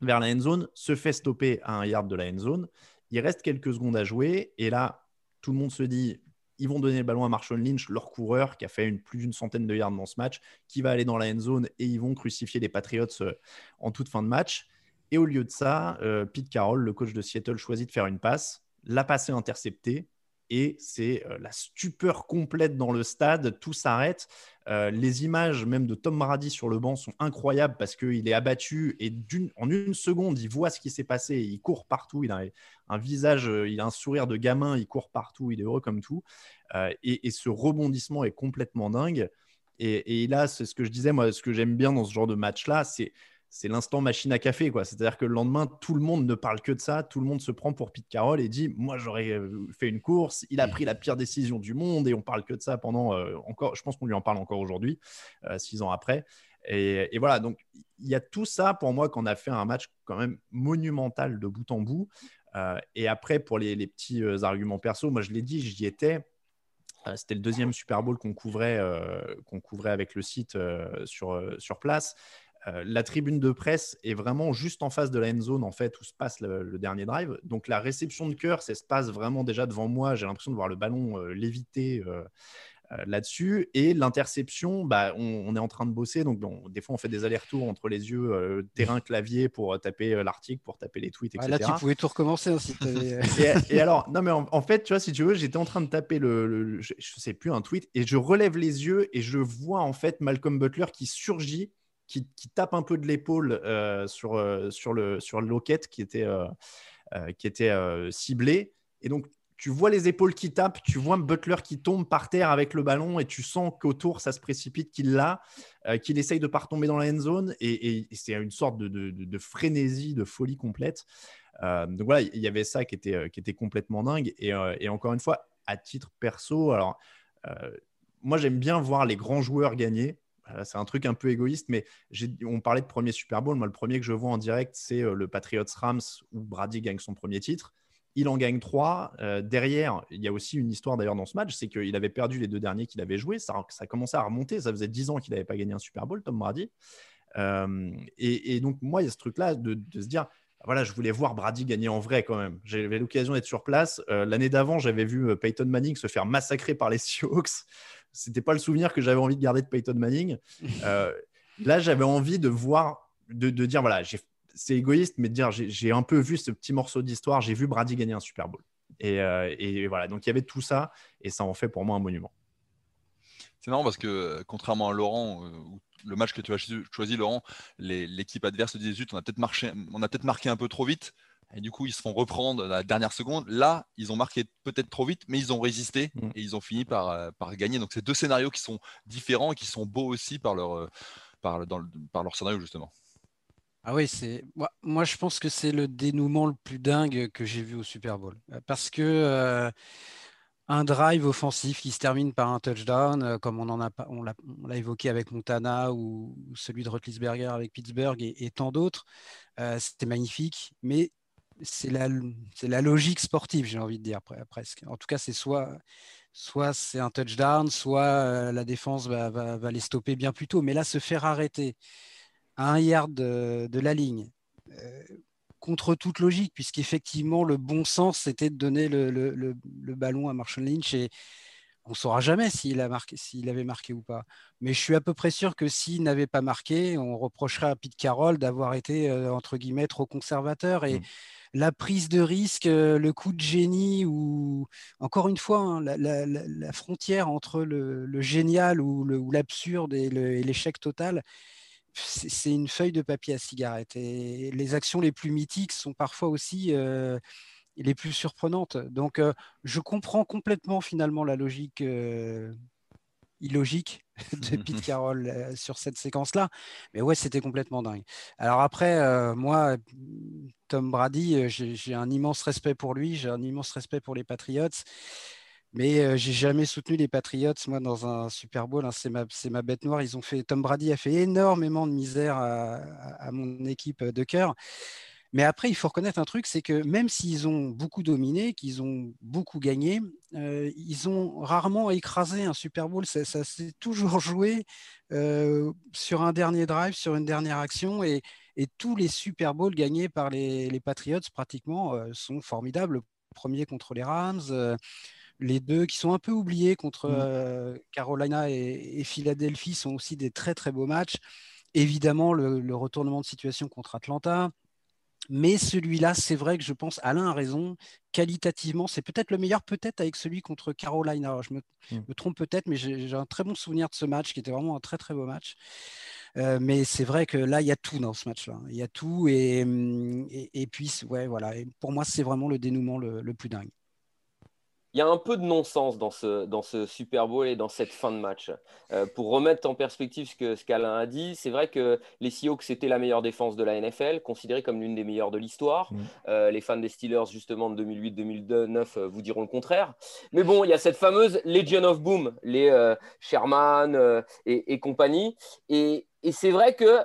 vers la end zone, se fait stopper à un yard de la end zone. Il reste quelques secondes à jouer et là, tout le monde se dit ils vont donner le ballon à Marshall Lynch, leur coureur qui a fait plus d'une centaine de yards dans ce match, qui va aller dans la end zone et ils vont crucifier les Patriots euh, en toute fin de match. Et au lieu de ça, euh, Pete Carroll, le coach de Seattle, choisit de faire une passe. La passe est interceptée et c'est euh, la stupeur complète dans le stade, tout s'arrête. Euh, les images même de Tom Brady sur le banc sont incroyables parce qu'il est abattu et en une seconde, il voit ce qui s'est passé, il court partout, il a un visage, euh, il a un sourire de gamin, il court partout, il est heureux comme tout. et, ce rebondissement est complètement dingue. Et, et là, c'est ce que je disais, moi, ce que j'aime bien dans ce genre de match-là, c'est c'est l'instant machine à café. quoi. C'est-à-dire que le lendemain, tout le monde ne parle que de ça. Tout le monde se prend pour Pete Carroll et dit Moi, j'aurais euh, fait une course. Il a pris la pire décision du monde et on parle que de ça pendant euh, encore. Je pense qu'on lui en parle encore aujourd'hui, euh, six ans après. Et, voilà. Donc, il y a tout ça pour moi qu'on a fait un match quand même monumental de bout en bout. et après, pour les, petits arguments perso, moi, je l'ai dit, j'y étais. C'était le deuxième Super Bowl qu'on couvrait, qu'on couvrait avec le site sur, sur place. La tribune de presse est vraiment juste en face de la end zone, en fait, où se passe le, dernier drive. Donc la réception de cœur, ça se passe vraiment déjà devant moi. J'ai l'impression de voir le ballon léviter euh, là-dessus. Et l'interception, bah, on, est en train de bosser. Donc, des fois, on fait des allers-retours entre les yeux, euh, terrain, clavier pour euh, taper l'article, pour taper les tweets, etc. là, tu pouvais tout recommencer. Hein, <laughs> et, alors, non, mais en, fait, tu vois, si tu veux, j'étais en train de taper le, je, sais plus, un tweet et je relève les yeux et je vois en fait Malcolm Butler qui surgit. Qui, tape un peu de l'épaule sur, sur, le, sur loquette qui était, qui était ciblé. Et donc, tu vois les épaules qui tapent, tu vois Butler qui tombe par terre avec le ballon et tu sens qu'autour ça se précipite, qu'il l'a, euh, qu'il essaye de pas retomber dans la end zone et, c'est une sorte de, frénésie, de folie complète. Euh, donc voilà, il y avait ça qui était, euh, qui était complètement dingue et, et encore une fois, à titre perso, alors moi j'aime bien voir les grands joueurs gagner. C'est un truc un peu égoïste, mais on parlait de premier Super Bowl. Moi, le premier que je vois en direct, c'est le Patriots Rams où Brady gagne son premier titre. Il en gagne trois. Euh, derrière, il y a aussi une histoire d'ailleurs dans ce match, c'est qu'il avait perdu les deux derniers qu'il avait joués. Ça, ça commençait à remonter. Ça faisait dix ans qu'il n'avait pas gagné un Super Bowl, Tom Brady. Euh, et, donc, moi, il y a ce truc-là de, se dire, voilà, je voulais voir Brady gagner en vrai quand même. J'avais l'occasion d'être sur place. Euh, l'année d'avant, j'avais vu Peyton Manning se faire massacrer par les <laughs> Seahawks. C'était pas le souvenir que j'avais envie de garder de Peyton Manning. <laughs> là, j'avais envie de voir, de, de dire, voilà, c'est égoïste, mais de dire j'ai un peu vu ce petit morceau d'histoire, j'ai vu Brady gagner un Super Bowl. Euh, et, voilà, donc il y avait tout ça, et ça en fait pour moi un monument. C'est marrant parce que euh, contrairement à Laurent, euh, le match que tu as choisi, Laurent, l'équipe adverse dit zut, on a peut-être marqué, peut marqué un peu trop vite. Et du coup, ils se font reprendre la dernière seconde. Là, ils ont marqué peut-être trop vite, mais ils ont résisté mm. et ils ont fini par, par gagner. Donc, c'est deux scénarios qui sont différents et qui sont beaux aussi par leur, par, par leur scénario, justement. Ah oui, c'est moi, je pense que c'est le dénouement le plus dingue que j'ai vu au Super Bowl euh, parce que euh, un drive offensif qui se termine par un touchdown, euh, comme on en a on l'a, évoqué avec Montana ou, celui de Rotlisberger avec Pittsburgh et, tant d'autres, c'était magnifique, mais c'est la, logique sportive, j'ai envie de dire presque. En tout cas, c'est soit c'est un touchdown, soit la défense va, va, les stopper bien plus tôt. Mais là, se faire arrêter à un yard de, la ligne, euh, contre toute logique, puisqu'effectivement, le bon sens, c'était de donner le, ballon à Marshall Lynch et on ne saura jamais s'il avait marqué ou pas. Mais je suis à peu près sûr que s'il n'avait pas marqué, on reprocherait à Pete Carroll d'avoir été, euh, entre guillemets, trop conservateur. Et mm. La prise de risque, euh, le coup de génie, ou encore une fois, hein, la, frontière entre le, génial ou l'absurde et l'échec total, c'est une feuille de papier à cigarette. Et les actions les plus mythiques sont parfois aussi euh, les plus surprenantes. Donc, euh, je comprends complètement finalement la logique illogique <laughs> de Pete <laughs> Carroll sur cette séquence-là. Mais ouais, c'était complètement dingue. Alors après, moi, Tom Brady, j'ai un immense respect pour lui, j'ai un immense respect pour les Patriots. Mais euh, j'ai jamais soutenu les Patriots, moi, dans un Super Bowl. Hein, c'est ma, ma, bête noire. Ils ont fait, Tom Brady a fait énormément de misère à, mon équipe de cœur. Mais après, il faut reconnaître un truc, c'est que même s'ils ont beaucoup dominé, qu'ils ont beaucoup gagné, euh, ils ont rarement écrasé un Super Bowl. Ça, s'est toujours <laughs> joué euh, sur un dernier drive, sur une dernière action. Et, et tous les Super Bowls gagnés par les, les Patriots, pratiquement, sont formidables. premier contre les Rams les deux qui sont un peu oubliés contre mmh. euh, Carolina et, Philadelphie sont aussi des très très beaux matchs. Évidemment, le, retournement de situation contre Atlanta. Mais celui-là, c'est vrai que je pense, Alain a raison, qualitativement, c'est peut-être le meilleur, peut-être avec celui contre Carolina. je me, mmh. trompe peut-être, mais j'ai un très bon souvenir de ce match qui était vraiment un très très beau match. Euh, mais c'est vrai que là, il y a tout dans ce match-là. Il y a tout. Et, et, puis, ouais, voilà. pour moi, c'est vraiment le dénouement le plus dingue il y a un peu de non-sens dans ce, dans ce Super Bowl et dans cette fin de match. Euh, pour remettre en perspective ce que ce qu'Alain a dit, c'est vrai que les Seahawks c'était la meilleure défense de la NFL, considérée comme l'une des meilleures de l'histoire. Mm. Euh, les fans des Steelers justement de 2008-2009 euh, vous diront le contraire. Mais bon, il y a cette fameuse Legion of Boom, les Sherman et, et, compagnie. Et, et c'est vrai que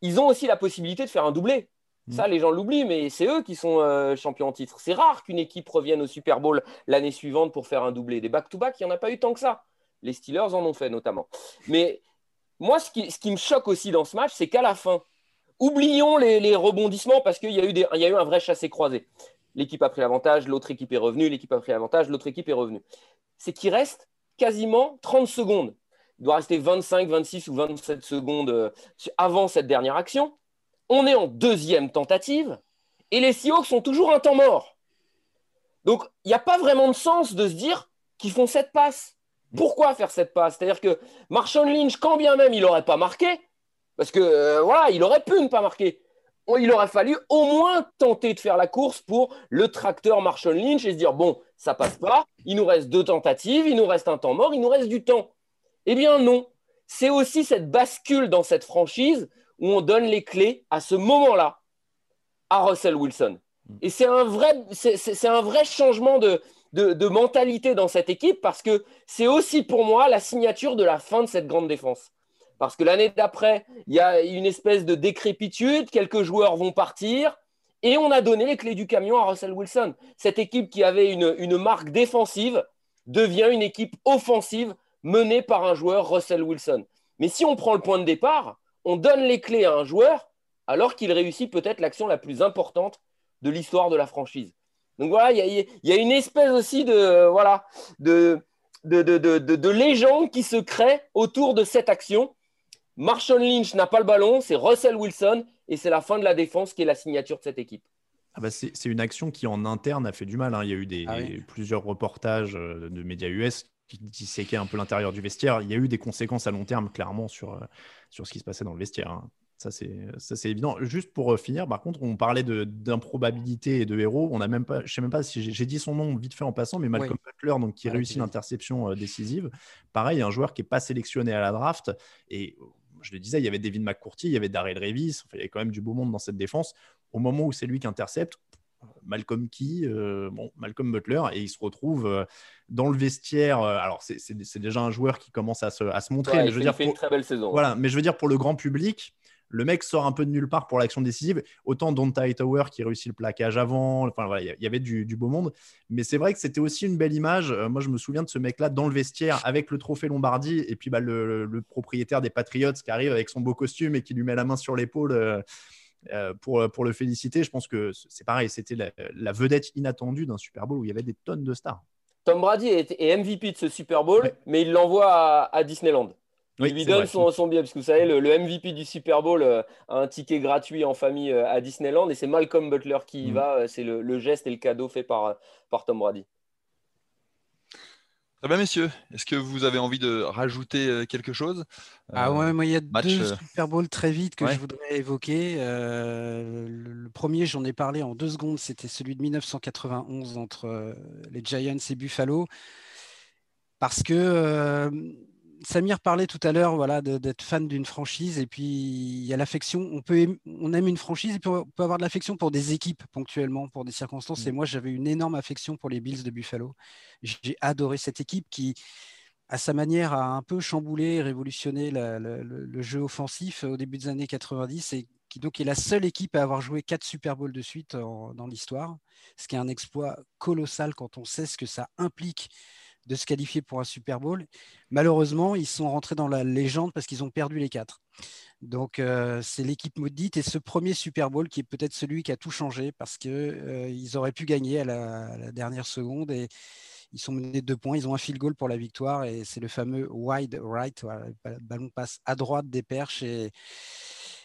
ils ont aussi la possibilité de faire un doublé. Ça, les gens l'oublient, mais c'est eux qui sont euh, champions en titre. C'est rare qu'une équipe revienne au Super Bowl l'année suivante pour faire un doublé. Des back-to-back, il n'y en a pas eu tant que ça. Les Steelers en ont fait notamment. Mais moi, ce qui, me choque aussi dans ce match, c'est qu'à la fin, oublions les, rebondissements parce qu'il y, a eu y un vrai chassé-croisé. L'équipe a pris l'avantage, l'autre équipe est revenue, l'équipe a pris l'avantage, l'autre équipe est revenue. C'est qu'il reste quasiment 30 secondes. Il doit rester 25, 26 ou 27 secondes euh, avant cette dernière action. On est en deuxième tentative et les Seahawks sont toujours un temps mort. Donc, il n'y a pas vraiment de sens de se dire qu'ils font cette passe. Pourquoi faire cette passe? C'est-à-dire que Marshall Lynch, quand bien même il n'aurait pas marqué, parce que euh, voilà, il aurait pu ne pas marquer, il aurait fallu au moins tenter de faire la course pour le tracteur Marshall Lynch et se dire bon, ça passe pas, il nous reste deux tentatives, il nous reste un temps mort, il nous reste du temps. Eh bien non, c'est aussi cette bascule dans cette franchise où on donne les clés à ce moment-là à Russell Wilson. Et c'est un vrai, c'est, un vrai changement de, de, mentalité dans cette équipe parce que c'est aussi pour moi la signature de la fin de cette grande défense. Parce que l'année d'après, il y a une espèce de décrépitude, quelques joueurs vont partir, et on a donné les clés du camion à Russell Wilson. Cette équipe qui avait une, une marque défensive devient une équipe offensive menée par un joueur, Russell Wilson. Mais si on prend le point de départ, on donne les clés à un joueur alors qu'il réussit peut-être l'action la plus importante de l'histoire de la franchise. Donc voilà, il y, a une espèce aussi de, voilà, de, de, de, légende qui se crée autour de cette action. Marshall Lynch n'a pas le ballon, c'est Russell Wilson, et c'est la fin de la défense qui est la signature de cette équipe. Ah bah c'est une action qui en interne a fait du mal. Hein. Il y a eu des, ah plusieurs reportages euh, de médias US qui disséquaient un peu l'intérieur du vestiaire. Il y a eu des conséquences à long terme, clairement, sur, euh, sur ce qui se passait dans le vestiaire. Hein. Ça, c'est évident. Juste pour euh, finir, par contre, on parlait d'improbabilité et de héros. On a même pas, je ne sais même pas si j'ai dit son nom vite fait en passant, mais Malcolm Butler, donc, qui réussit l'interception euh, décisive. Pareil, un joueur qui n'est pas sélectionné à la draft. Et je le disais, il y avait David McCourty, il y avait Daryl Revis. il y avait quand même du beau monde dans cette défense. Au moment où c'est lui qui intercepte, Malcolm Key, euh, bon, Malcolm Butler, et il se retrouve dans le vestiaire. alors, c'est déjà un joueur qui commence à se, à se montrer. mais je veux dire, fait une très belle saison. Voilà, mais je veux dire, pour le grand public, le mec sort un peu de nulle part pour l'action décisive. Autant Donta Tower qui réussit le plaquage avant. Enfin, voilà, il y avait du, beau monde. Mais c'est vrai que c'était aussi une belle image. Euh, moi, je me souviens de ce mec-là dans le vestiaire avec le trophée Lombardie et puis bah, le, propriétaire des Patriots qui arrive avec son beau costume et qui lui met la main sur l'épaule. Euh, euh, pour, pour le féliciter, je pense que c'est pareil, c'était la, vedette inattendue d'un Super Bowl où il y avait des tonnes de stars. Tom Brady est, MVP de ce Super Bowl, mais il l'envoie à Disneyland il lui donne son, son, billet, parce que vous savez, le, MVP du Super Bowl euh, a un ticket gratuit en famille euh, à Disneyland, et c'est Malcolm Butler qui y mm. va. Euh, c'est le, geste et le cadeau fait par, par Tom Brady. Très bien, messieurs. Est-ce que vous avez envie de rajouter quelque chose? Ah ouais, moi, il y a deux Super Bowls très vite que je voudrais évoquer. le, premier, j'en ai parlé en deux secondes, c'était celui de 1991 entre les Giants et Buffalo. Parce que Samir parlait tout à l'heure voilà, d'être fan d'une franchise et puis il y a l'affection. On, peut, on aime une franchise et puis on peut avoir de l'affection pour des équipes ponctuellement, pour des circonstances. Et mm. moi, j'avais une énorme affection pour les Bills de Buffalo. J'ai adoré cette équipe qui, à sa manière, a un peu chamboulé, révolutionné le, jeu offensif au début des années 90 et qui donc est la seule équipe à avoir joué quatre Super Bowls de suite dans l'histoire, ce qui est un exploit colossal quand on sait ce que ça implique de se qualifier pour un Super Bowl. Malheureusement, ils sont rentrés dans la légende parce qu'ils ont perdu les quatre. Donc, euh, c'est l'équipe maudite et ce premier Super Bowl qui est peut-être celui qui a tout changé parce qu'ils euh, auraient pu gagner à la, dernière seconde et ils sont menés de deux points. Ils ont un field goal pour la victoire et c'est le fameux wide right. le ballon passe à droite des perches et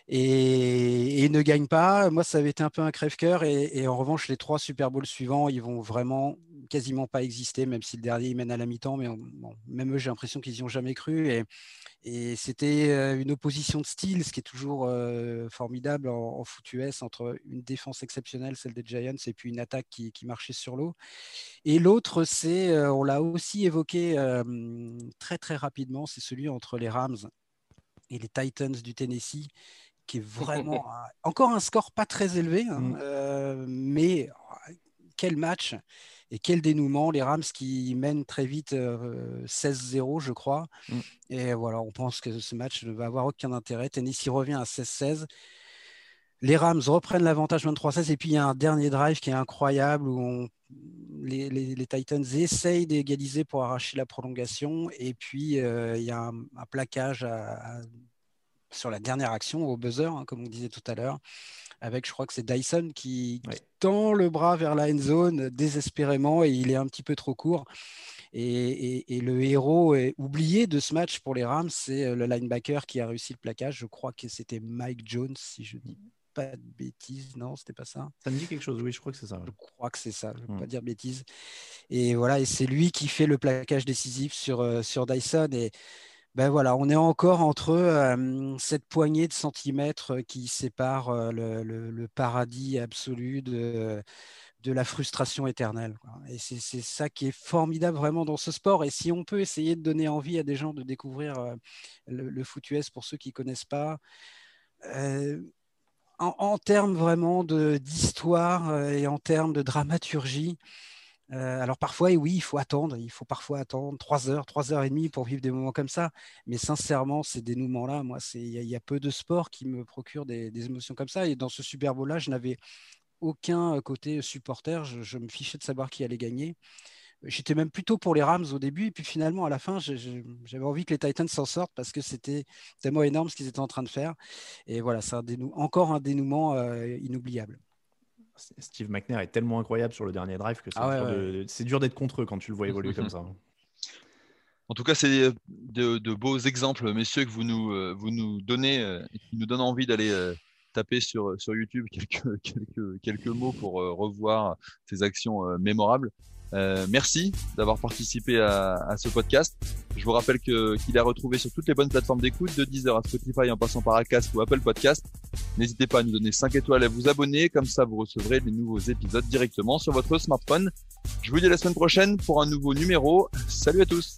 et, ne gagnent pas. Moi, ça avait été un peu un crève-cœur. Et, en revanche, les trois Super Bowls suivants, ils vont vraiment quasiment pas exister, même si le dernier il mène à la mi-temps. Mais même eux, j'ai l'impression qu'ils n'y ont jamais cru. Et, c'était euh, une opposition de style, ce qui est toujours euh, formidable en, foot US, entre une défense exceptionnelle, celle des Giants, et puis une attaque qui, marchait sur l'eau. Et l'autre, c'est, euh, on l'a aussi évoqué très très rapidement, c'est celui entre les Rams et les Titans du Tennessee qui est <laughs> vraiment encore un score pas très élevé, hein, mm. euh, mais oh, quel match et quel dénouement. Les Rams qui mènent très vite 16-0, euh, je crois. Mm. Et voilà, on pense que ce match ne va avoir aucun intérêt. Tennessee revient à 16-16. les Rams reprennent l'avantage 23-16 et puis il y a un dernier drive qui est incroyable où les, Titans essayent d'égaliser pour arracher la prolongation et puis il y a un, plaquage sur la dernière action au buzzer, hein, comme on disait tout à l'heure avec, je crois que c'est Dyson qui, tend le bras vers la end zone désespérément et il est un petit peu trop court. Et, le héros est oublié de ce match pour les Rams, c'est euh, le linebacker qui a réussi le plaquage. Je crois que c'était Mike Jones, si je dis pas de bêtises. Non, c'était pas ça. Ça me dit quelque chose, oui, je crois que c'est ça. Je crois que c'est ça, je ne veux pas dire bêtises. Et voilà, et c'est lui qui fait le plaquage décisif sur, euh, sur Dyson. Et ben voilà, on est encore entre cette poignée de centimètres qui sépare le, paradis absolu de, la frustration éternelle. Et c'est ça qui est formidable vraiment dans ce sport. Et si on peut essayer de donner envie à des gens de découvrir le, US pour ceux qui ne connaissent pas, en, en, termes vraiment d'histoire et en termes de dramaturgie, euh, alors parfois, oui, il faut attendre, il faut parfois attendre 3 heures, 3 heures et demie pour vivre des moments comme ça. Mais sincèrement, ces dénouements-là, moi, il y, a peu de sports qui me procurent des, émotions comme ça. Et dans ce Super Bowl-là, je n'avais aucun côté supporter. Je, me fichais de savoir qui allait gagner. J'étais même plutôt pour les Rams au début, et puis finalement, à la fin, j'avais envie que les Titans s'en sortent parce que c'était tellement énorme ce qu'ils étaient en train de faire. Et voilà, c'est encore un dénouement euh, inoubliable. Steve McNair est tellement incroyable sur le dernier drive que c'est ah dur d'être contre eux quand tu le vois <laughs> évoluer comme ça. En tout cas, c'est de, beaux exemples, messieurs, que vous nous, euh, vous nous donnez euh, qui nous donnent envie d'aller euh, taper sur, sur YouTube <laughs> quelques, quelques, quelques mots pour revoir ces actions mémorables. Euh, merci d'avoir participé à, ce podcast. Je vous rappelle qu'il est retrouvé sur toutes les bonnes plateformes d'écoute, de Deezer à Spotify en passant par Acast ou Apple Podcast. N'hésitez pas à nous donner 5 étoiles et à vous abonner, comme ça vous recevrez les nouveaux épisodes directement sur votre smartphone. Je vous dis à la semaine prochaine pour un nouveau numéro. Salut à tous